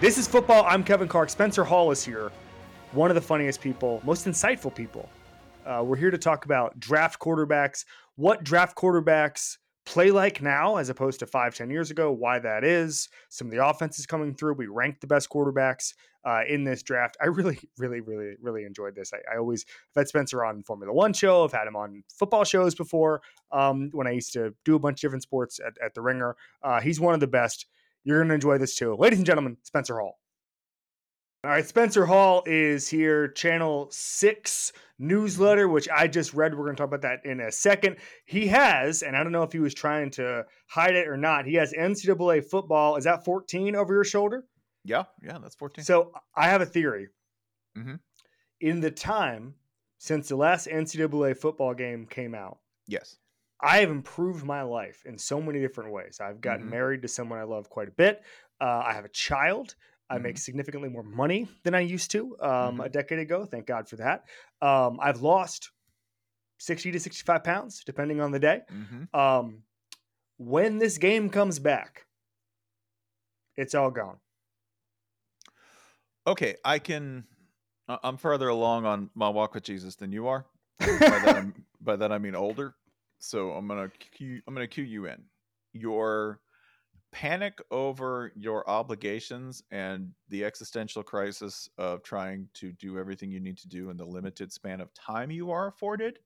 This is football. I'm Kevin Clark. Spencer Hall is here, one of the funniest people, most insightful people. Uh, we're here to talk about draft quarterbacks, what draft quarterbacks play like now as opposed to five, ten years ago, why that is, some of the offenses coming through. We ranked the best quarterbacks uh, in this draft. I really, really, really, really enjoyed this. I, I always have had Spencer on Formula One show. I've had him on football shows before um, when I used to do a bunch of different sports at, at the Ringer. Uh, he's one of the best. You're going to enjoy this too. Ladies and gentlemen, Spencer Hall. All right, Spencer Hall is here, Channel 6 newsletter, which I just read. We're going to talk about that in a second. He has, and I don't know if he was trying to hide it or not, he has NCAA football. Is that 14 over your shoulder? Yeah, yeah, that's 14. So I have a theory. Mm-hmm. In the time since the last NCAA football game came out, yes. I have improved my life in so many different ways. I've gotten Mhm. married to someone I love quite a bit. Uh, I have a child. I Mm-hmm. make significantly more money than I used to um, Mhm. a decade ago. Thank God for that. Um, I've lost 60 to 65 pounds, depending on the day. Mm-hmm. Um, when this game comes back, it's all gone. Okay, I can. I- I'm further along on my walk with Jesus than you are. by, that by that I mean older. So I'm gonna cue, I'm gonna cue you in. Your panic over your obligations and the existential crisis of trying to do everything you need to do in the limited span of time you are afforded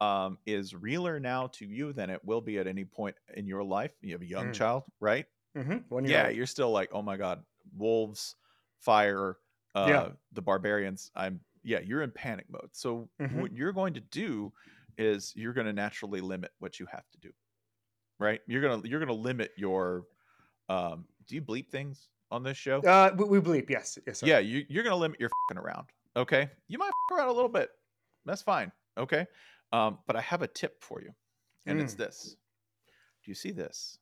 um, is realer now to you than it will be at any point in your life. You have a young Mm. child, right? hmm When you're yeah, old. you're still like, oh my god, wolves, fire, uh, Yeah. the barbarians. I'm yeah, you're in panic mode. So Mhm. what you're going to do is you're going to naturally limit what you have to do, right? You're gonna you're gonna limit your. Um, do you bleep things on this show? Uh, we, we bleep. Yes. Yes. Sir. yeah, you, you're gonna limit your fing around. Okay, you might f around a little bit. That's fine. Okay, um, but I have a tip for you, and it's Mm. this. Do you see this?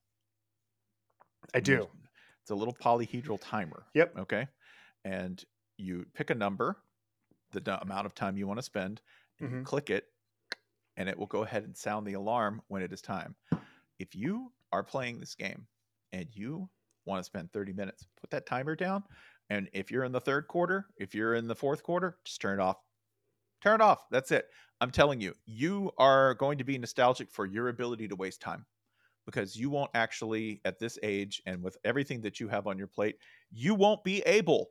I do. It's a little polyhedral timer. Yep. Okay. And you pick a number, the amount of time you want to spend, and you Mhm. click it, and it will go ahead and sound the alarm when it is time. If you are playing this game and you want to spend 30 minutes, put that timer down. And if you're in the third quarter, if you're in the fourth quarter, just turn it off. Turn it off. That's it. I'm telling you, you are going to be nostalgic for your ability to waste time because you won't actually, at this age and with everything that you have on your plate, you won't be able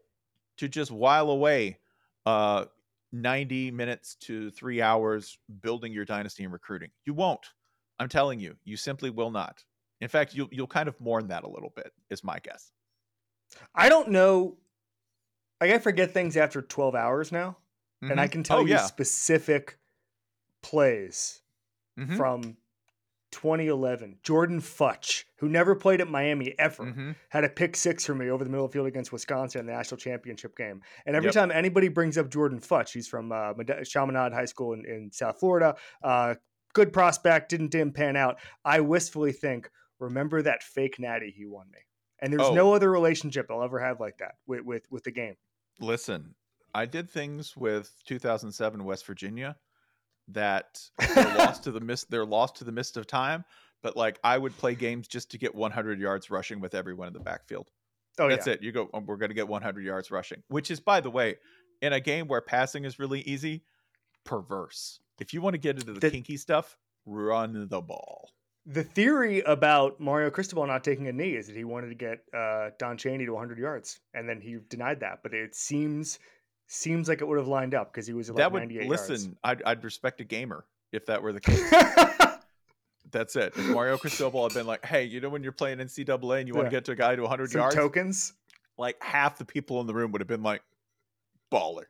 to just while away uh, 90 minutes to three hours building your dynasty and recruiting. You won't. I'm telling you, you simply will not. In fact, you'll you'll kind of mourn that a little bit, is my guess. I don't know. Like I forget things after 12 hours now, and I Mhm. can tell Oh, you yeah. specific plays Mhm. from 2011. Jordan Futch, who never played at Miami ever, Mhm. had a pick six for me over the middle of the field against Wisconsin in the national championship game. And every Yep. time anybody brings up Jordan Futch, he's from uh, Chaminade High School in, in South Florida. Uh, good prospect, didn't didn't pan out. I wistfully think, remember that fake natty he won me. And there's Oh. no other relationship I'll ever have like that with with, with the game. Listen, I did things with 2007 West Virginia that they're lost to the mist. They're lost to the mist of time. But like, I would play games just to get 100 yards rushing with everyone in the backfield. Oh That's yeah. it. You go. "Oh, we're going to get 100 yards rushing, which is, by the way, in a game where passing is really easy, perverse. If you want to get into the, The- kinky stuff, run the ball. The theory about Mario Cristobal not taking a knee is that he wanted to get uh, Don Chaney to 100 yards, and then he denied that. But it seems seems like it would have lined up because he was at like that would 98 listen. I'd, I'd respect a gamer if that were the case. That's it. If Mario Cristobal had been like, "Hey, you know when you're playing NCAA and you want to get to a guy to 100 Some yards," tokens. like half the people in the room would have been like, "Baller,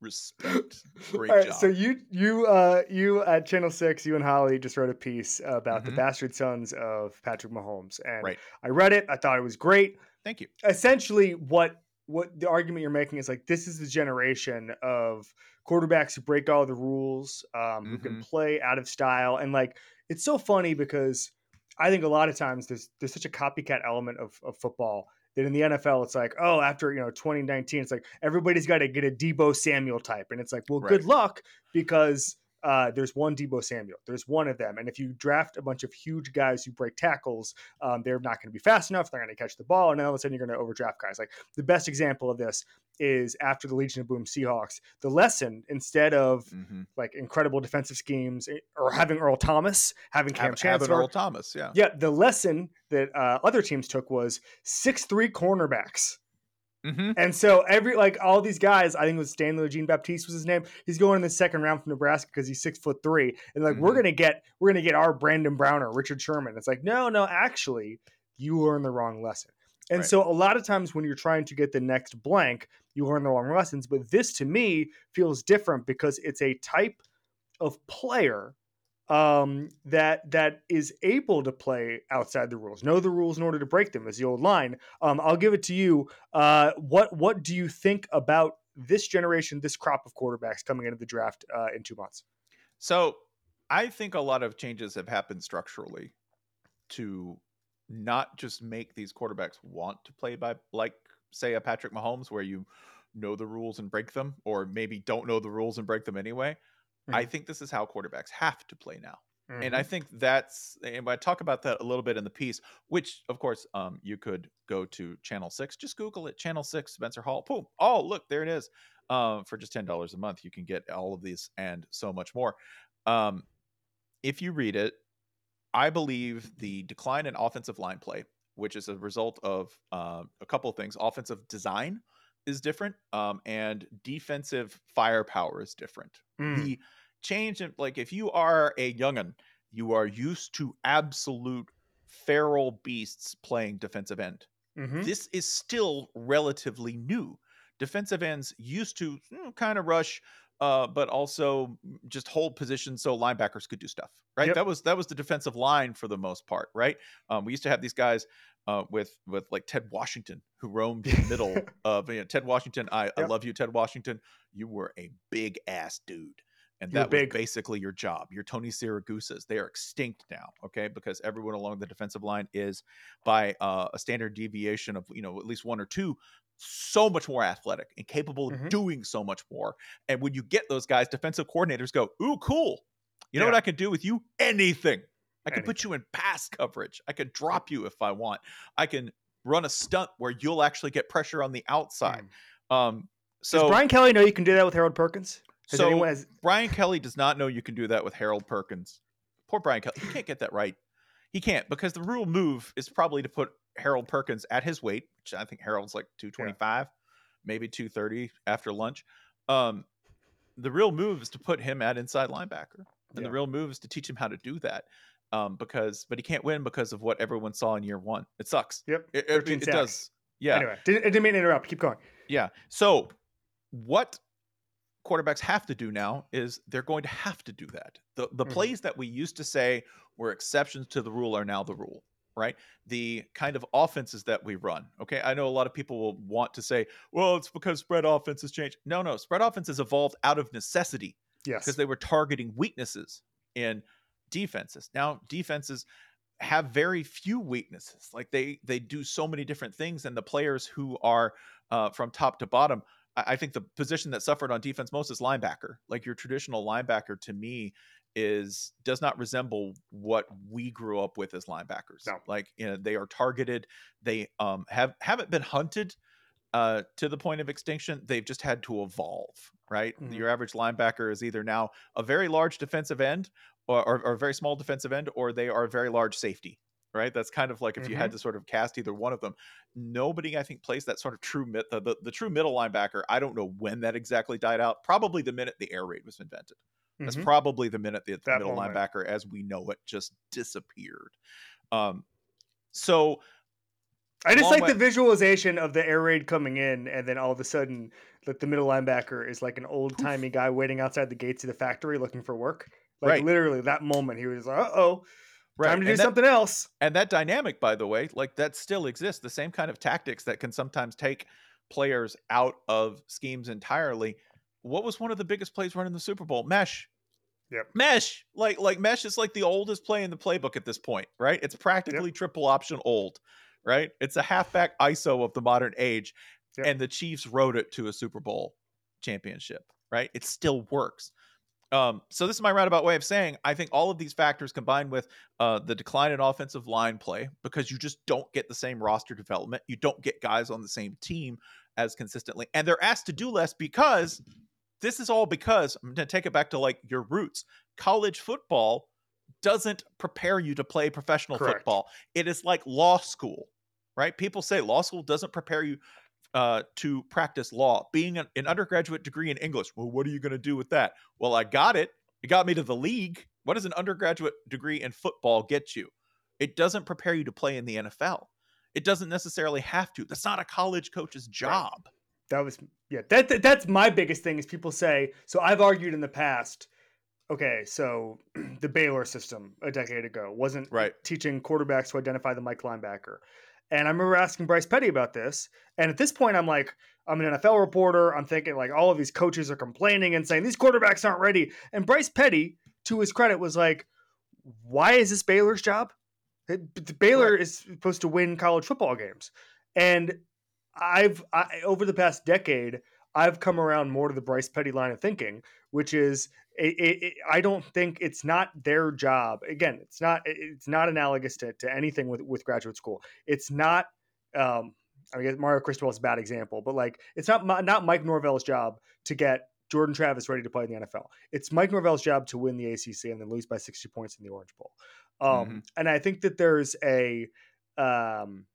respect, great All right, job." so you you uh you at Channel Six, you and Holly just wrote a piece about the Mhm. bastard sons of Patrick Mahomes, and Right. I read it. I thought it was great. Thank you. essentially what what the argument you're making is like this is the generation of quarterbacks who break all the rules um, who can Mhm. play out of style and like it's so funny because i think a lot of times there's there's such a copycat element of, of football that in the nfl it's like oh after you know 2019 it's like everybody's got to get a deebo samuel type and it's like well good luck because uh, there's one Deebo Samuel. There's one of them. And if you draft a bunch of huge guys who break tackles, um, they're not going to be fast enough. They're going to catch the ball. And then all of a sudden, you're going to overdraft guys. Like the best example of this is after the Legion of Boom Seahawks. The lesson, instead of Mhm. like incredible defensive schemes eh, or having Earl Thomas, having Kam have Chancellor, Earl Thomas, yeah. yeah, the lesson that uh, other teams took was six three cornerbacks. Hmm And so every like all these guys, I think it was Stanley Jean Baptiste was his name. He's going in the second round from Nebraska because he's six foot three. And like we're Mhm. gonna get we're gonna get our Brandon Browner or Richard Sherman. It's like, no, no, actually, you learned the wrong lesson. And Right. so a lot of times when you're trying to get the next blank, you learn the wrong lessons. But this to me feels different because it's a type of player um, that that is able to play outside the rules, know the rules in order to break them, is the old line. Um, I'll give it to you. Uh, what what do you think about this generation, this crop of quarterbacks coming into the draft uh, in two months? So I think a lot of changes have happened structurally to not just make these quarterbacks want to play by like say a Patrick Mahomes where you know the rules and break them or maybe don't know the rules and break them anyway. I Mhm. think this is how quarterbacks have to play now. And Mm-hmm. I think that's and I talk about that a little bit in the piece, which of course um you could go to channel six, just Google it, channel six, Spencer Hall. Boom. Oh, look, there it is. Um, for just ten dollars a month, you can get all of these and so much more. Um, if you read it, I believe the decline in offensive line play, which is a result of uh, a couple of things. Offensive design is different, um, and defensive firepower is different Mm. the change in like if you are a youngin you are used to absolute feral beasts playing defensive end Mhm. this is still relatively new defensive ends used to kind of rush uh, but also just hold position so linebackers could do stuff right Yep. that was that was the defensive line for the most part right um, we used to have these guys uh, with with like ted washington who roamed in the middle of you know, ted washington I, I love you ted washington you were a big ass dude and that was basically your job. Your Tony Siragusas, they are extinct now, okay? Because everyone along the defensive line is, by uh, a standard deviation of you know at least one or two, so much more athletic and capable of Mhm. doing so much more. And when you get those guys, defensive coordinators go, "Ooh, cool! You know what I can do with you? Anything. I can put you in pass coverage. I can drop you if I want. I can run a stunt where you'll actually get pressure on the outside." Mm. Um, Does Brian Kelly know you can do that with Harold Perkins? Has so has, Brian Kelly does not know you can do that with Harold Perkins. Poor Brian Kelly. He can't get that right. He can't because the rule move is probably to put Harold Perkins at his weight, which I think Harold's like 225, maybe 230 after lunch. Um, the real move is to put him at inside linebacker. And Yeah. the real move is to teach him how to do that. Um, because but he can't win because of what everyone saw in year one. It sucks. Yep. It, it, 13 it does. Yeah. Anyway, didn't, didn't mean to interrupt. Keep going. Yeah. So what quarterbacks have to do now is they're going to have to do that. The the Mhm. plays that we used to say were exceptions to the rule are now the rule, right? The kind of offenses that we run. Okay. I know a lot of people will want to say, well, it's because spread offenses changed. No, no, spread offenses evolved out of necessity Yes. because they were targeting weaknesses in defenses. Now defenses have very few weaknesses. Like they they do so many different things, and the players who are uh, from top to bottom. I I think the position that suffered on defense most is linebacker. Like your traditional linebacker, to me, is does not resemble what we grew up with as linebackers. No. Like you know, they are targeted. They um have haven't been hunted uh, to the point of extinction. They've just had to evolve. Right. Mhm. Your average linebacker is either now a very large defensive end or, or, or a very small defensive end, or they are a very large safety. Right. That's kind of like if you had to sort of cast either one of them. Nobody, I think, plays that sort of true mid the, the, the true middle linebacker. I don't know when that exactly died out. Probably the minute the air raid was invented. That's Mhm. probably the minute the, the middle moment. linebacker, as we know it, just disappeared. Um, so I just like way- the visualization of the air raid coming in, and then all of a sudden, like the middle linebacker is like an old timey guy waiting outside the gates of the factory looking for work. Like Right. literally, that moment, he was like, "Uh oh, right, time to do and that- something else." and that dynamic by the way like that still exists. The same kind of tactics that can sometimes take players out of schemes entirely. What was one of the biggest plays run in the super bowl? Mesh. Yep. mesh! Like like mesh is like the oldest play in the playbook at this point right? It's practically triple option old right it's a halfback iso of the modern age Yep. and the chiefs rode it to a super bowl championship right it still works Um, so this is my roundabout way of saying I think all of these factors combined with uh, the decline in offensive line play because you just don't get the same roster development, you don't get guys on the same team as consistently, and they're asked to do less because this is all because I'm going to take it back to like your roots. College football doesn't prepare you to play professional Correct. football. It is like law school, right? People say law school doesn't prepare you uh, to practice law. Being an, an undergraduate degree in English, well, what are you going to do with that? Well, I got it. It got me to the league. What does an undergraduate degree in football get you? It doesn't prepare you to play in the NFL. It doesn't necessarily have to. That's not a college coach's job. That was yeah. That, that that's my biggest thing is people say. So I've argued in the past. Okay, so the Baylor system a decade ago wasn't Right. teaching quarterbacks to identify the Mike linebacker. And I remember asking Bryce Petty about this. And at this point, I'm like, I'm an NFL reporter. I'm thinking like all of these coaches are complaining and saying these quarterbacks aren't ready. And Bryce Petty, to his credit, was like, why is this Baylor's job? Baylor is supposed to win college football games. And I've I, over the past decade, I've come around more to the Bryce Petty line of thinking, which is it, it, I don't think it's not their job. Again, it's not it's not analogous to, to anything with with graduate school. It's not. Um, I guess Mario Cristobal is a bad example, but like it's not not Mike Norvell's job to get Jordan Travis ready to play in the NFL. It's Mike Norvell's job to win the ACC and then lose by sixty points in the Orange Bowl. Um, And I think that there's a um,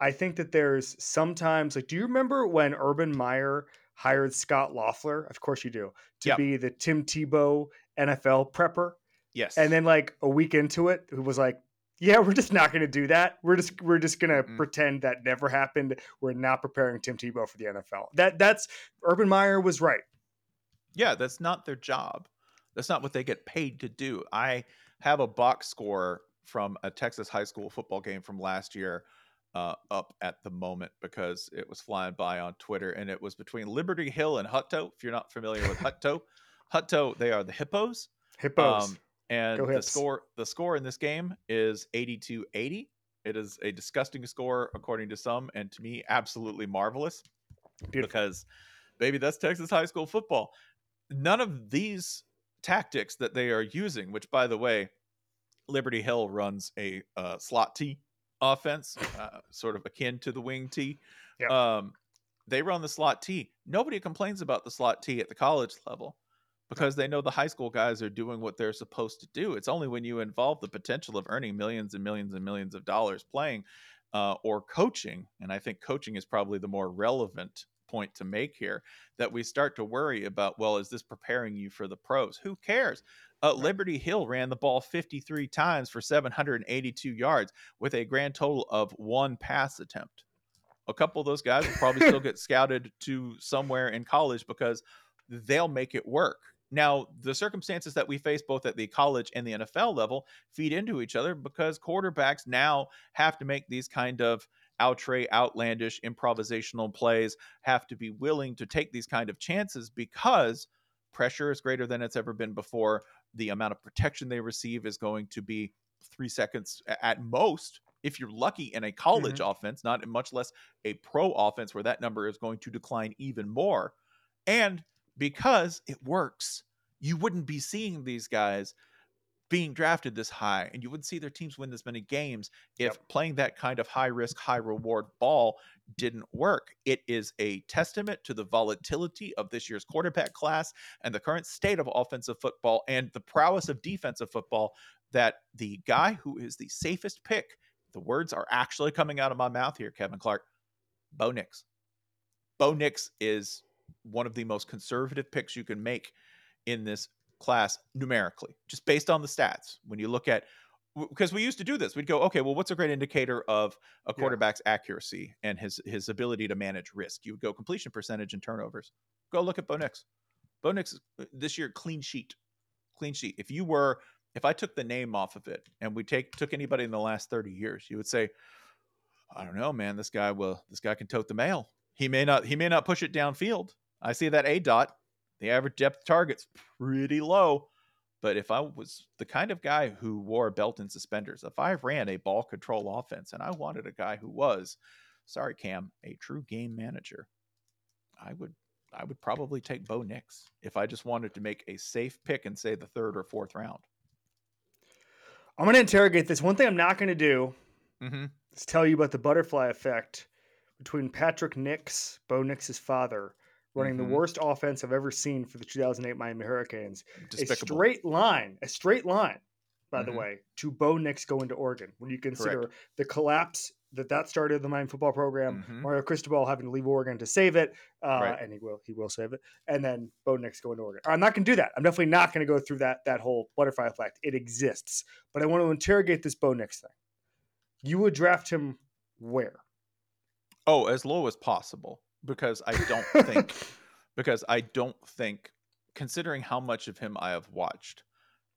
I think that there's sometimes like, do you remember when Urban Meyer hired Scot Loeffler? Of course you do. To Yep. be the Tim Tebow NFL prepper, Yes. and then like a week into it, who was like, "Yeah, we're just not going to do that. We're just we're just going to Mm-mm. pretend that never happened. We're not preparing Tim Tebow for the NFL." That that's Urban Meyer was right. Yeah, that's not their job. That's not what they get paid to do. I have a box score from a Texas high school football game from last year uh, up at the moment because it was flying by on Twitter and it was between Liberty Hill and Hutto. If you're not familiar with Hutto, Hutto, they are the Hippos. Hippos. Um, and the score the score in this game is 82-80. It is a disgusting score according to some and to me absolutely marvelous Beautiful. because baby that's Texas high school football. None of these tactics that they are using, which by the way, Liberty Hill runs a uh, slot T offense, uh, sort of akin to the wing T. Yep. Um, they run the slot T. Nobody complains about the slot T at the college level because they know the high school guys are doing what they're supposed to do. It's only when you involve the potential of earning millions and millions and millions of dollars playing uh, or coaching, and I think coaching is probably the more relevant point to make here, that we start to worry about well, is this preparing you for the pros? Who cares? Uh, Liberty Hill ran the ball 53 times for 782 yards with a grand total of one pass attempt. A couple of those guys will probably still get scouted to somewhere in college because they'll make it work. Now, the circumstances that we face both at the college and the NFL level feed into each other because quarterbacks now have to make these kind of outre, outlandish, improvisational plays, have to be willing to take these kind of chances because pressure is greater than it's ever been before. The amount of protection they receive is going to be three seconds at most. If you're lucky in a college mm-hmm. offense, not much less a pro offense where that number is going to decline even more. And because it works, you wouldn't be seeing these guys being drafted this high and you wouldn't see their teams win this many games if playing that kind of high risk, high reward ball didn't work. It is a testament to the volatility of this year's quarterback class and the current state of offensive football and the prowess of defensive football that the guy who is the safest pick, the words are actually coming out of my mouth here, Kevin Clark, Bo Nix. Bo Nix is one of the most conservative picks you can make in this class numerically, just based on the stats. When you look at because we used to do this, we'd go, okay, well, what's a great indicator of a Yeah. quarterback's accuracy and his his ability to manage risk? You would go completion percentage and turnovers. Go look at Bo Nix. Bo Nix uh, this year clean sheet, clean sheet. If you were, if I took the name off of it and we take took anybody in the last thirty years, you would say, I don't know, man. This guy will. This guy can tote the mail. He may not. He may not push it downfield. I see that A dot. The average depth target's pretty low. But if I was the kind of guy who wore a belt and suspenders, if I ran a ball control offense and I wanted a guy who was, sorry, Cam, a true game manager, I would I would probably take Bo Nix if I just wanted to make a safe pick and say the third or fourth round. I'm going to interrogate this. One thing I'm not going to do Mm-hmm. is tell you about the butterfly effect between Patrick Nix, Bo Nix's father, running Mhm. the worst offense I've ever seen for the 2008 Miami Hurricanes. Despicable. A straight line, a straight line, by the Mhm. way, to Bo Nix going to Oregon. When you consider Correct. the collapse that that started the Miami football program, Mhm. Mario Cristobal having to leave Oregon to save it, uh, Right. and he will he will save it, and then Bo Nix going to Oregon. I'm not going to do that. I'm definitely not going to go through that that whole butterfly effect. It exists, but I want to interrogate this Bo Nix thing. You would draft him where? Oh, as low as possible because I don't think because I don't think considering how much of him I have watched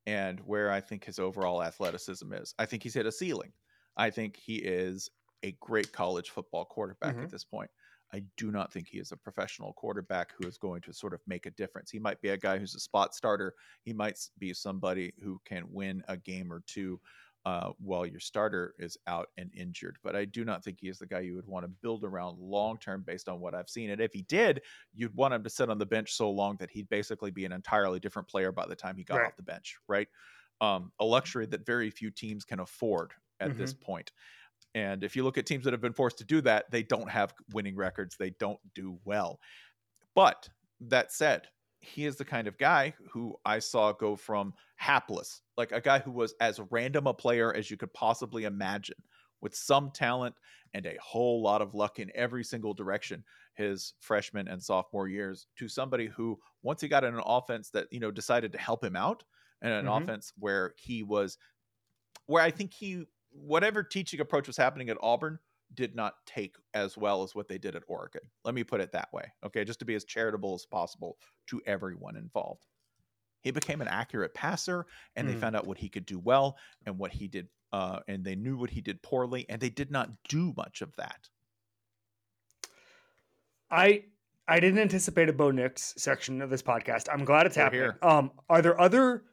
and where I think his overall athleticism is, I think he's hit a ceiling. I think he is a great college football quarterback Mhm. at this point. I do not think he is a professional quarterback who is going to sort of make a difference. He might be a guy who's a spot starter. He might be somebody who can win a game or two uh, while your starter is out and injured. But I do not think he is the guy you would want to build around long term based on what I've seen. And if he did, you'd want him to sit on the bench so long that he'd basically be an entirely different player by the time he got Right. off the bench, right? Um, a luxury that very few teams can afford at this point. And if you look at teams that have been forced to do that, they don't have winning records. They don't do well. But that said, he is the kind of guy who I saw go from hapless, like a guy who was as random a player as you could possibly imagine, with some talent and a whole lot of luck in every single direction his freshman and sophomore years, to somebody who, once he got in an offense that, you know, decided to help him out and an Mhm. offense where he was, where I think he, whatever teaching approach was happening at Auburn, did not take as well as what they did at Oregon. Let me put it that way. Okay. Just to be as charitable as possible to everyone involved. He became an accurate passer and they Mm. found out what he could do well and what he did. Uh, and they knew what he did poorly, and they did not do much of that. I I didn't anticipate a Bo Nix section of this podcast. I'm glad it's We're happening. Um, are there other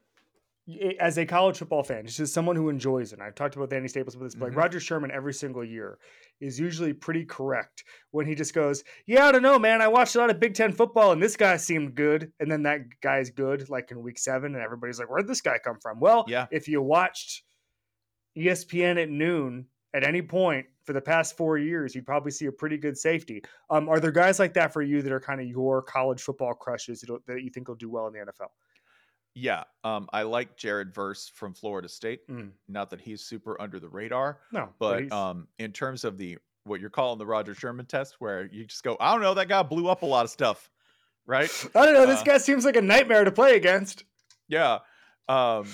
as a college football fan, just as someone who enjoys it, I've talked about Danny Staples with this, but like Mhm. Rodger Sherman every single year is usually pretty correct when he just goes, Yeah, I don't know, man. I watched a lot of Big Ten football and this guy seemed good. And then that guy's good, like in week seven, and everybody's like, Where'd this guy come from? Well, Yeah. if you watched ESPN at noon at any point for the past four years, you'd probably see a pretty good safety. Um, are there guys like that for you that are kind of your college football crushes that you think will do well in the NFL? Yeah. Um, I like Jared Verse from Florida State. Mm. Not that he's super under the radar, No, but um, in terms of the what you're calling the Rodger Sherman test, where you just go, I don't know, that guy blew up a lot of stuff, right? I don't know. This uh, guy seems like a nightmare to play against. Yeah. Um,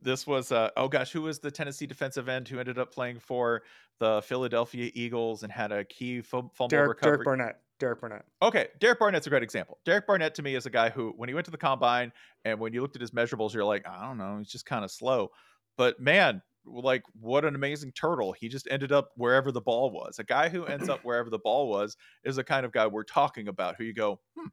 this was uh, oh gosh, who was the Tennessee defensive end who ended up playing for the Philadelphia Eagles and had a key fum- fumble Derek, recovery? Derek Barnett. Derek Barnett. Okay, Derek Barnett's a great example. Derek Barnett to me is a guy who, when he went to the combine and when you looked at his measurables, you're like, I don't know, he's just kind of slow. But man, like what an amazing turtle. He just ended up wherever the ball was. A guy who ends up wherever the ball was is the kind of guy we're talking about who you go, hmm,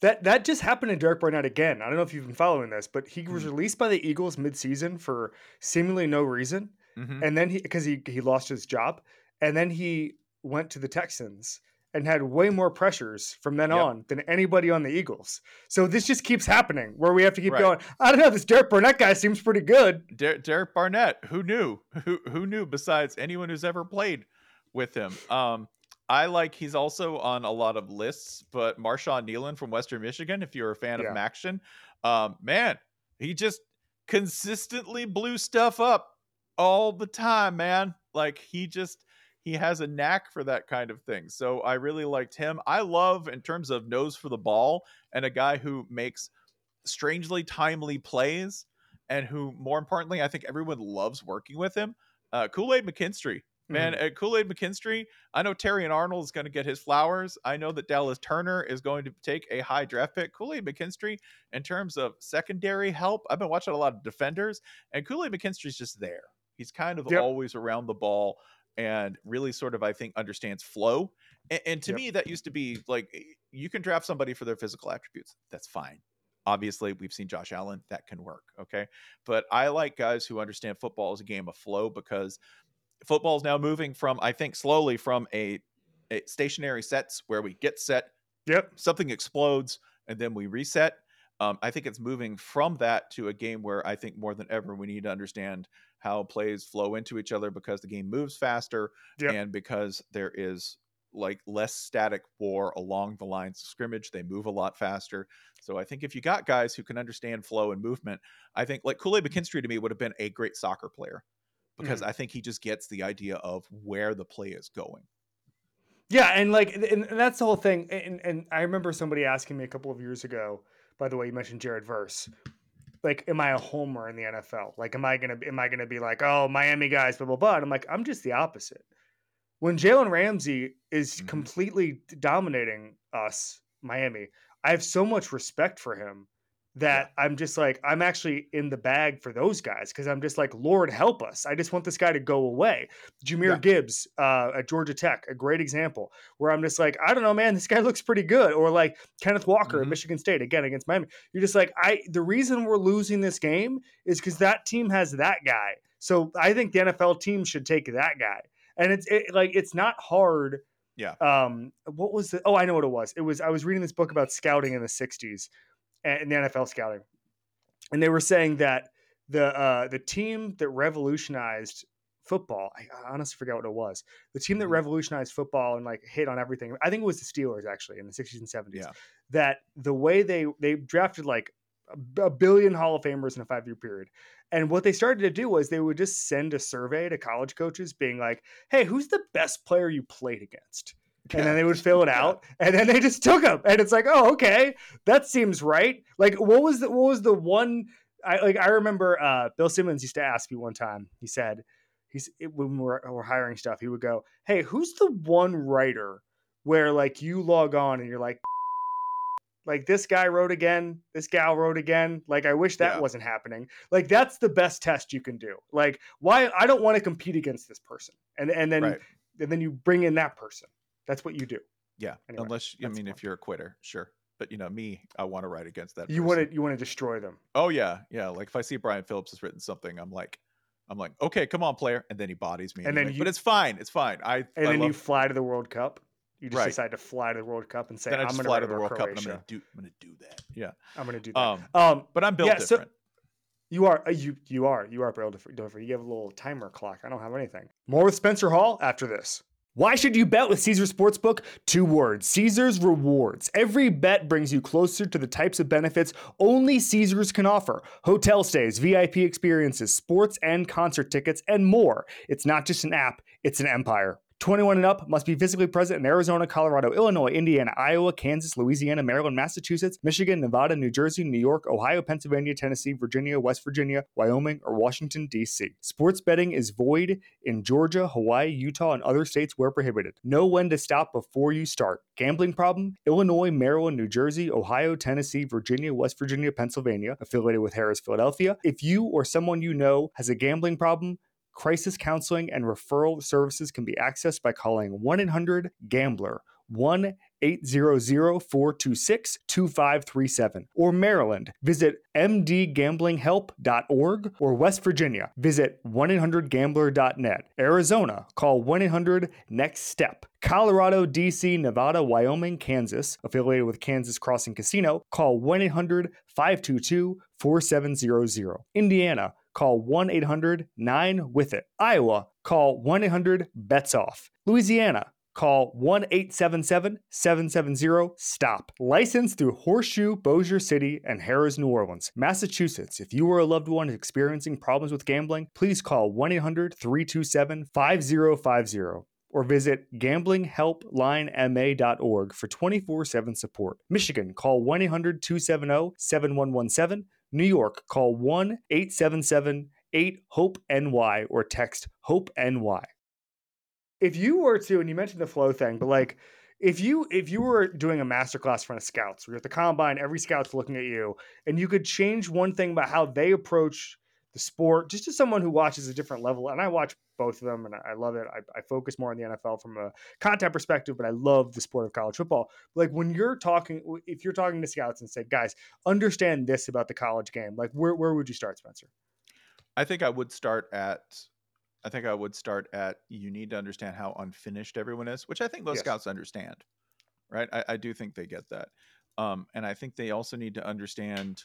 That that just happened to Derek Barnett again. I don't know if you've been following this, but he was Hmm. released by the Eagles midseason for seemingly no reason, mhm. and then he because he he lost his job, and then he went to the Texans and had way more pressures from then Yep. on than anybody on the Eagles. So this just keeps happening where we have to keep Right. going. I don't know. This Derek Barnett guy seems pretty good. Der- Derek Barnett, who knew? Who who knew besides anyone who's ever played with him? Um, I like he's also on a lot of lists, but Marshawn Kneeland from Western Michigan, if you're a fan Yeah. of MACtion, um, man, he just consistently blew stuff up all the time, man. Like he just he has a knack for that kind of thing. So I really liked him. I love in terms of nose for the ball and a guy who makes strangely timely plays and who more importantly i think everyone loves working with him uh, kool-aid mckinstry man Mhm. at kool-aid mckinstry i know terrion arnold is going to get his flowers i know that dallas turner is going to take a high draft pick kool-aid mckinstry in terms of secondary help i've been watching a lot of defenders and kool-aid mckinstry's just there he's kind of Yep. always around the ball and really sort of i think understands flow and, and to Yep. me that used to be like you can draft somebody for their physical attributes that's fine obviously we've seen josh allen that can work okay but i like guys who understand football as a game of flow because football is now moving from i think slowly from a, a stationary sets where we get set Yep. something explodes and then we reset. Um, I think it's moving from that to a game where I think more than ever we need to understand how plays flow into each other because the game moves faster Yep. and because there is like less static war along the lines of scrimmage. They move a lot faster. So I think if you got guys who can understand flow and movement, I think like Kool Aid mm-hmm. McKinstry to me would have been a great soccer player because mm-hmm. I think he just gets the idea of where the play is going. Yeah, and like, and, and that's the whole thing. And and I remember somebody asking me a couple of years ago. By the way, you mentioned Jared Verse. Like, am I a homer in the NFL? Like, am I gonna am I gonna be like, oh, Miami guys, blah blah blah? And I'm like, I'm just the opposite. When Jalen Ramsey is Mhm. completely dominating us, Miami, I have so much respect for him that I'm just like, I'm actually in the bag for those guys because I'm just like, Lord help us. I just want this guy to go away. Jahmyr Yeah. Gibbs uh, at Georgia Tech, a great example where I'm just like, I don't know, man, this guy looks pretty good. Or like Kenneth Walker at Mhm. Michigan State again against Miami. You're just like, I. The reason we're losing this game is because that team has that guy. So I think the NFL team should take that guy. And it's it, like it's not hard. Yeah. Um. What was the? Oh, I know what it was. It was. I was reading this book about scouting in the '60s and in the NFL scouting, and they were saying that the uh, the team that revolutionized football. I honestly forget what it was. The team that Mhm. revolutionized football and like hit on everything. I think it was the Steelers actually in the 60s and 70s. Yeah. That the way they they drafted like a billion Hall of Famers in a five year period. And what they started to do was they would just send a survey to college coaches being like, hey, who's the best player you played against? And then they would fill it out, and then they just took them, and it's like, oh, okay, that seems right. Like, what was the what was the one? I like I remember uh, Bill Simmons used to ask me one time. He said, he's when we're, we're hiring stuff, he would go, "Hey, who's the one writer where like you log on and you're like, like this guy wrote again, this gal wrote again. Like I wish that Yeah. wasn't happening. Like that's the best test you can do. Like why I don't want to compete against this person, and and then Right. and then you bring in that person. That's what you do. Yeah. Anyway, Unless I mean, fine. if you're a quitter, sure. But you know, me, I want to write against that. You person. want to you want to destroy them. Oh yeah, yeah. Like if I see Brian Phillips has written something, I'm like, I'm like, okay, come on, player, and then he bodies me. And then you- but it's fine. It's fine. I And I then you fly to the World Cup. You just Right. decide to fly to the World Cup and say, then I "I'm going to fly to to the World Cup and I'm gonna do I'm gonna do that. Yeah. I'm going to do that." Um, Um, but I'm built Yeah, so- different. You are uh, you you are you are built different. You have a little timer clock. I don't have anything. More with Spencer Hall after this. Why should you bet with Caesar Sportsbook? Two words Caesar's Rewards. Every bet brings you closer to the types of benefits only Caesars can offer hotel stays, VIP experiences, sports and concert tickets, and more. It's not just an app, it's an empire. 21 and up must be physically present in Arizona, Colorado, Illinois, Indiana, Iowa, Kansas, Louisiana, Maryland, Massachusetts, Michigan, Nevada, New Jersey, New York, Ohio, Pennsylvania, Tennessee, Virginia, West Virginia, Wyoming, or Washington, D.C. Sports betting is void in Georgia, Hawaii, Utah, and other states where prohibited. Know when to stop before you start. Gambling problem? Illinois, Maryland, New Jersey, Ohio, Tennessee, Virginia, West Virginia, Pennsylvania, affiliated with Harrah's, Philadelphia. If you or someone you know has a gambling problem, crisis counseling and referral services can be accessed by calling 1 800 GAMBLER 1 800 426 2537. Or Maryland, visit mdgamblinghelp.org. Or West Virginia, visit 1 800 gambler.net. Arizona, call 1 800 NEXT STEP. Colorado, DC, Nevada, Wyoming, Kansas, affiliated with Kansas Crossing Casino, call 1 800 522 4700. Indiana, call 1 800 9 with it. Iowa, call 1 800 bets off. Louisiana, call 1 877 770 STOP. Licensed through Horseshoe, Bossier City, and Harrah's, New Orleans. Massachusetts, if you or a loved one is experiencing problems with gambling, please call 1 800 327 5050 or visit gamblinghelplinema.org for 24 7 support. Michigan, call 1 800 270 7117. New York, call 1 877 8 HOPE NY or text HOPE NY. If you were to, and you mentioned the flow thing, but like, if you if you were doing a masterclass in front of scouts, you're at the combine, every scout's looking at you, and you could change one thing about how they approach the sport, just to someone who watches a different level, and I watch both of them, and I love it. I, I focus more on the NFL from a content perspective, but I love the sport of college football. Like when you're talking, if you're talking to scouts and say, guys, understand this about the college game, like where where would you start, Spencer? I think I would start at I think I would start at you need to understand how unfinished everyone is, which I think most Yes. scouts understand. right? I, I do think they get that. Um, and I think they also need to understand,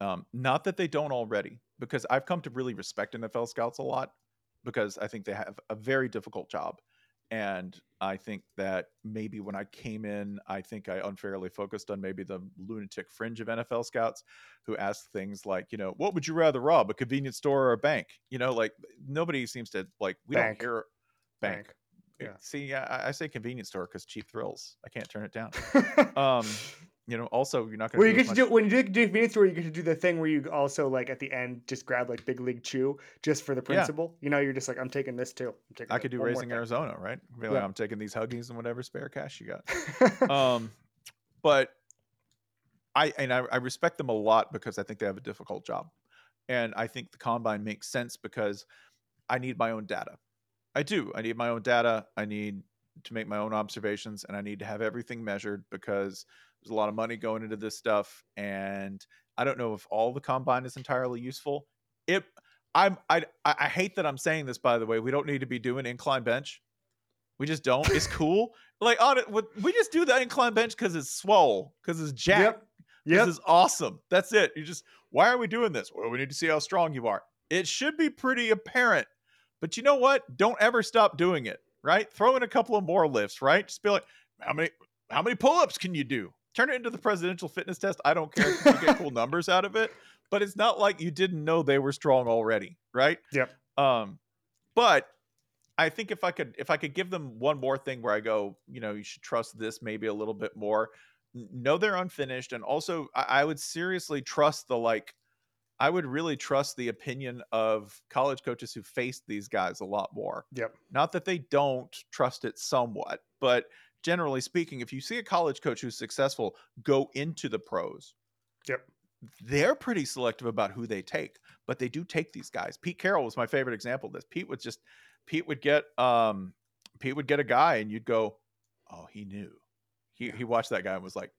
um, not that they don't already, because I've come to really respect NFL scouts a lot because I think they have a very difficult job. And I think that maybe when I came in, I think I unfairly focused on maybe the lunatic fringe of NFL scouts who ask things like, you know, what would you rather rob, a convenience store or a bank? You know, like nobody seems to like, we Bank. don't hear bank. Bank. Yeah. See, I, I say convenience store because cheap thrills. I can't turn it down. Um, you know, also you're not gonna. well, you get to do when you do do convenience store, you get to do the thing where you also like at the end just grab like big league chew just for the Yeah. principle. You know, you're just like I'm taking this too. I'm taking I could do Raising. Arizona, right? Be like, Yeah. I'm taking these huggies and whatever spare cash you got. um, but I and I, I respect them a lot because I think they have a difficult job, and I think the combine makes sense because I need my own data. I do. I need my own data. I need to make my own observations, and I need to have everything measured because there's a lot of money going into this stuff, and I don't know if all the combine is entirely useful. It. I'm. I. I hate that I'm saying this. By the way, we don't need to be doing incline bench. We just don't. It's cool. like on it, we just do the incline bench because it's swole, because it's jack. Yep. Yep. This is awesome. That's it. You just why are we doing this? Well, we need to see how strong you are. It should be pretty apparent. But you know what? Don't ever stop doing it, right? Throw in a couple of more lifts, right? Just be like, how many how many pull-ups can you do? Turn it into the presidential fitness test. I don't care if you get cool numbers out of it, but it's not like you didn't know they were strong already, right? Yep. Um, but I think if I could if I could give them one more thing where I go, you know, you should trust this maybe a little bit more. Know they're unfinished, and also I, I would seriously trust the like. I would really trust the opinion of college coaches who faced these guys a lot more. Yep. Not that they don't trust it somewhat, but generally speaking, if you see a college coach who's successful go into the pros, Yep. they're pretty selective about who they take, but they do take these guys. Pete Carroll was my favorite example of this. Pete would just Pete would get um Pete would get a guy and you'd go, "Oh, he knew." He he watched that guy and was like,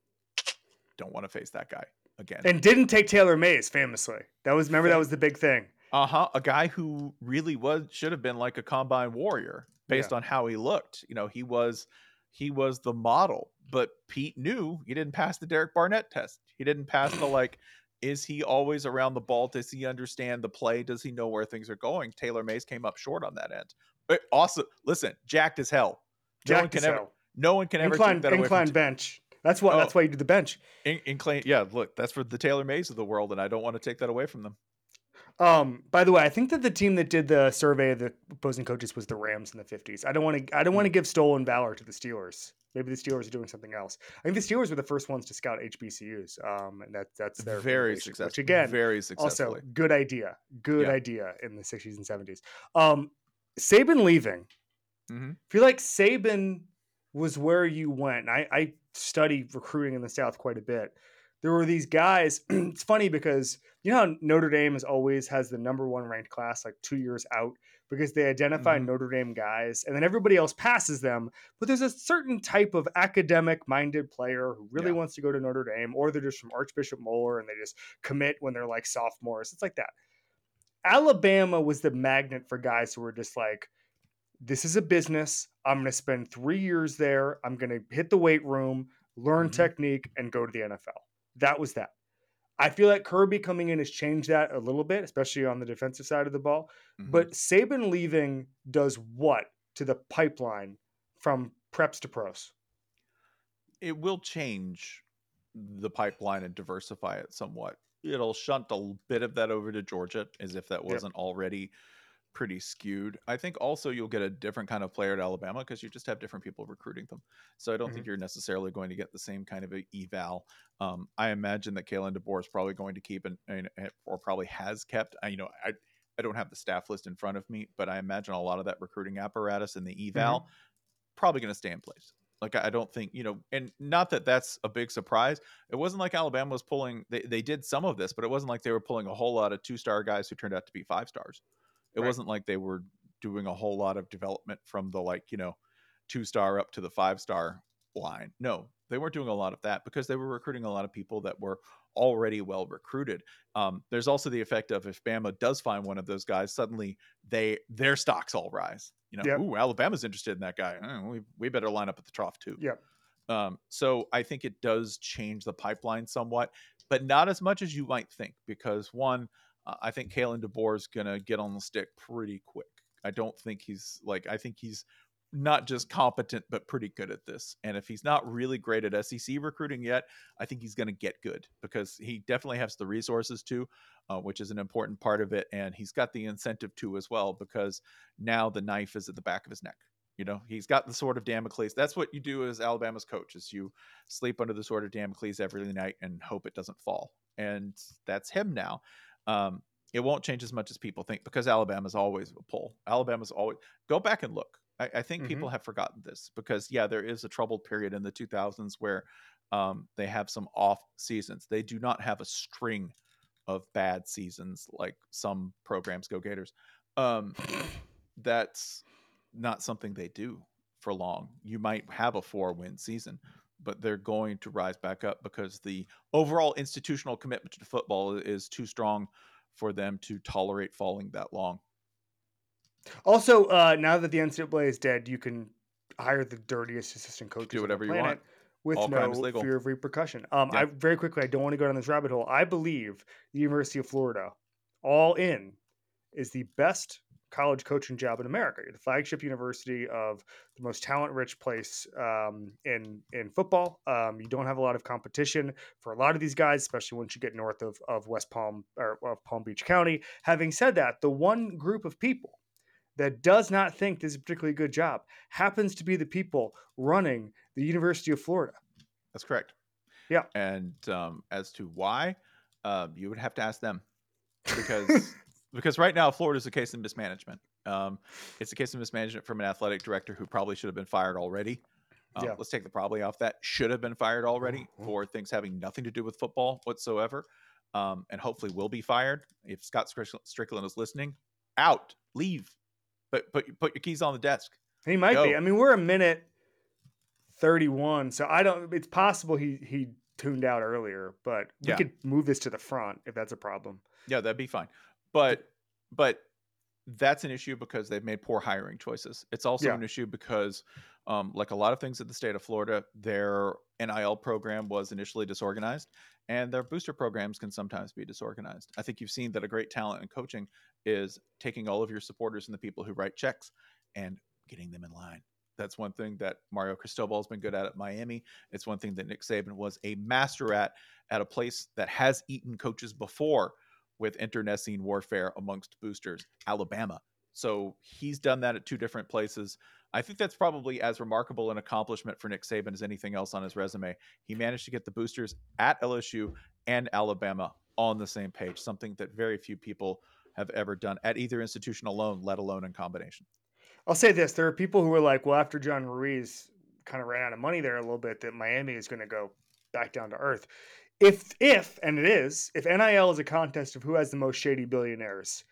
"Don't want to face that guy again." And didn't take Taylor Mays famously. That was remember that was the big thing. Uh-huh, a guy who really was should have been like a combine warrior based on how he looked. You know, he was he was the model, but Pete knew he didn't pass the Derek Barnett test. He didn't pass the like is he always around the ball? Does he understand the play? Does he know where things are going? Taylor Mays came up short on that end. But also, listen, jacked as hell. No one Jack can ever no one can ever incline take that away incline from bench. That's what. Oh. That's why you do the bench. in, incline. Yeah, look, that's for the Taylor Mays of the world, and I don't want to take that away from them. Um, by the way, I think that the team that did the survey of the opposing coaches was the Rams in the fifties. I don't want to. I don't want to give stolen valor to the Steelers. Maybe the Steelers are doing something else. I think the Steelers were the first ones to scout HBCUs. Um, and that that's their very successful. Which again, very successful. also good idea. Good Yeah. idea in the sixties and seventies. Um, Saban leaving. hmm I feel like Saban was where you went. I, I study recruiting in the South quite a bit. There were these guys. it's funny because you know how Notre Dame is always has the number one ranked class like two years out because they identify Mhm. Notre Dame guys and then everybody else passes them. But there's a certain type of academic minded player who really Yeah. wants to go to Notre Dame, or they're just from Archbishop Moeller and they just commit when they're like sophomores. It's like that. Alabama was the magnet for guys who were just like, this is a business. I'm going to spend three years there. I'm going to hit the weight room, learn Mhm. technique, and go to the NFL. That was that. I feel like Kirby coming in has changed that a little bit, especially on the defensive side of the ball. Mhm. But Saban leaving does what to the pipeline from preps to pros? it will change the pipeline and diversify it somewhat. It'll shunt a bit of that over to Georgia as if that wasn't already pretty skewed. I think also you'll get a different kind of player at Alabama because you just have different people recruiting them. So I don't think you're necessarily going to get the same kind of a eval. Um, I imagine that Kalen DeBoer is probably going to keep and, and or probably has kept. I, you know, I I don't have the staff list in front of me, but I imagine a lot of that recruiting apparatus and the eval probably going to stay in place. Like I I don't think you know, and not that that's a big surprise. It wasn't like Alabama was pulling. They they did some of this, but it wasn't like they were pulling a whole lot of two star guys who turned out to be five stars. It Right. wasn't like they were doing a whole lot of development from the like you know two star up to the five star line. No, they weren't doing a lot of that because they were recruiting a lot of people that were already well recruited. Um, there's also the effect of if Bama does find one of those guys, suddenly they their stocks all rise. You know, Yep. ooh, Alabama's interested in that guy. Oh, we we better line up at the trough too. Yep. Um, so I think it does change the pipeline somewhat, but not as much as you might think, because one, uh, I think Kalen DeBoer is gonna get on the stick pretty quick. I don't think he's like I think he's not just competent but pretty good at this. And if he's not really great at SEC recruiting yet, I think he's going to get good because he definitely has the resources to, uh, which is an important part of it. And he's got the incentive to as well because now the knife is at the back of his neck. You know, he's got the sword of Damocles. That's what you do as Alabama's coach: is you sleep under the sword of Damocles every night and hope it doesn't fall. And that's him now. Um, it won't change as much as people think because Alabama's always a pull. Alabama's always go back and look. I, I think mm-hmm. people have forgotten this because yeah, there is a troubled period in the 2000s where um, they have some off seasons. They do not have a string of bad seasons like some programs go Gators. Um, that's not something they do for long. You might have a four win season, but they're going to rise back up because the overall institutional commitment to football is too strong for them to tolerate falling that long. Also, uh, now that the NCAA is dead, you can hire the dirtiest assistant coaches do whatever you want with All no fear of repercussion. Um, yeah. I very quickly, I don't want to go down this rabbit hole. I believe the University of Florida, all in, is the best college coaching job in America. You're the flagship university of the most talent-rich place um, in in football. Um, you don't have a lot of competition for a lot of these guys, especially once you get north of, of West Palm or of Palm Beach County. Having said that, the one group of people that does not think this is a particularly good job happens to be the people running the University of Florida. That's correct. Yeah. And um, as to why, uh, you would have to ask them because because right now Florida is a case of mismanagement. Um, it's a case of mismanagement from an athletic director who probably should have been fired already. Um, yeah. Let's take the probably off that. Should have been fired already mm-hmm. for things having nothing to do with football whatsoever, um, and hopefully will be fired. If Scott Stricklin is listening, out, leave, but put put your keys on the desk. He might Go. be. I mean, we're a minute thirty-one, so I don't. It's possible he he tuned out earlier, but we yeah. could move this to the front if that's a problem. Yeah, that'd be fine but but that's an issue because they've made poor hiring choices. It's also yeah. an issue because, um, like a lot of things in the state of Florida, their NIL program was initially disorganized, and their booster programs can sometimes be disorganized. I think you've seen that a great talent in coaching is taking all of your supporters and the people who write checks and getting them in line. That's one thing that Mario Cristobal has been good at at Miami. It's one thing that Nick Saban was a master at at a place that has eaten coaches before with internecine warfare amongst boosters, Alabama. So he's done that at two different places. I think that's probably as remarkable an accomplishment for Nick Saban as anything else on his resume. He managed to get the boosters at LSU and Alabama on the same page, something that very few people have ever done at either institution alone, let alone in combination. I'll say this there are people who are like, well, after John Ruiz kind of ran out of money there a little bit, that Miami is going to go back down to earth if if and it is if NIL is a contest of who has the most shady billionaires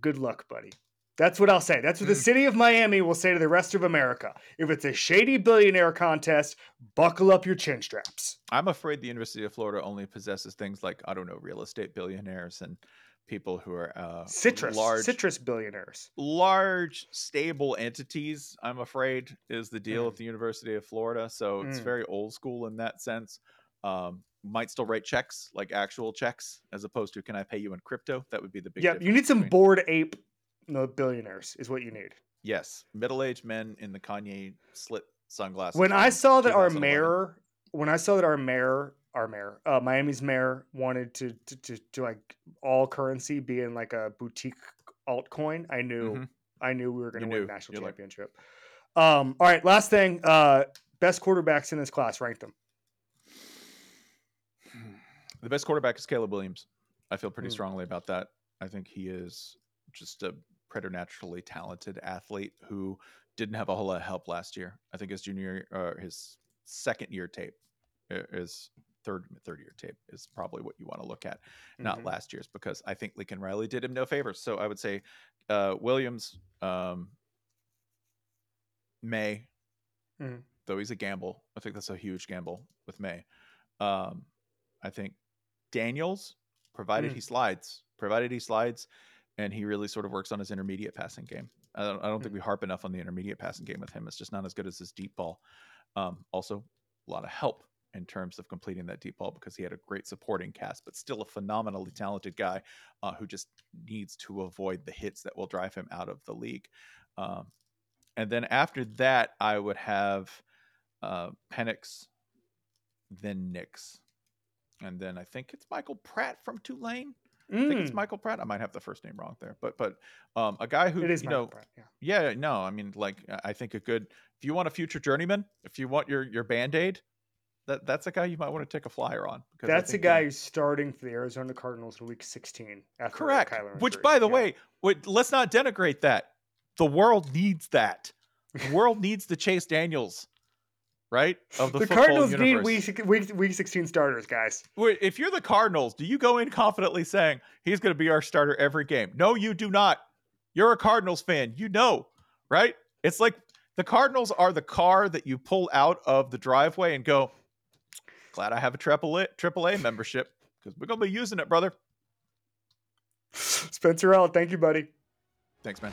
good luck buddy. That's what i'll say. That's what the hmm. city of miami will say to the rest of america. If it's a shady billionaire contest buckle up your chin straps. I'm afraid the university of florida only possesses things like i don't know real estate billionaires and people who are uh, citrus large citrus billionaires. large stable entities i'm afraid is the deal mm. at the university of florida. So it's hmm. very old school in that sense um, might still write checks, like actual checks, as opposed to can I pay you in crypto? That would be the big. Yeah, you need some between... bored ape no, billionaires is what you need. Yes, middle-aged men in the Kanye slit sunglasses. When I saw that our mayor, when I saw that our mayor, our mayor, uh, Miami's mayor wanted to, to to to like all currency be in like a boutique altcoin, I knew mm-hmm. I knew we were going to win a national You're championship. Like... Um, all right, last thing, uh, best quarterbacks in this class, rank them. The best quarterback is Caleb Williams. I feel pretty mm. strongly about that. I think he is just a preternaturally talented athlete who didn't have a whole lot of help last year. I think his junior or uh, his second year tape is third third year tape is probably what you want to look at, mm-hmm. not last year's because I think Lincoln Riley did him no favors. So I would say uh, Williams, um, Maye, mm. though he's a gamble. I think that's a huge gamble with Maye. Um, I think Daniels, provided mm. he slides, provided he slides, and he really sort of works on his intermediate passing game. I don't, I don't mm. think we harp enough on the intermediate passing game with him. It's just not as good as his deep ball. Um, also, a lot of help in terms of completing that deep ball because he had a great supporting cast, but still a phenomenally talented guy uh, who just needs to avoid the hits that will drive him out of the league. Um, and then after that, I would have uh, Penix, then Nix, and then I think it's Michael Pratt from Tulane. I think it's Mm, Michael Pratt. I might have the first name wrong there, but but um, a guy who it is you Michael know Pratt, yeah. yeah, no, I mean, like, I think a good if you want a future journeyman, if you want your your band aid, that that's a guy you might want to take a flyer on. Because That's a guy who's starting for the Arizona Cardinals in Week 16. After correct. Kyler Which, by the Yeah. way, wait, let's not denigrate that. The world needs that. The world needs the Chase Daniels, right? Of the, the, Cardinals need week, week week 16 starters, guys. Wait, if you're the Cardinals, do you go in confidently saying he's going to be our starter every game? No, you do not. You're a Cardinals fan. You know, right? It's like the Cardinals are the car that you pull out of the driveway and go, glad I have a triple A, triple A membership because we're going to be using it, brother. Spencer out. Thank you, buddy. Thanks, man.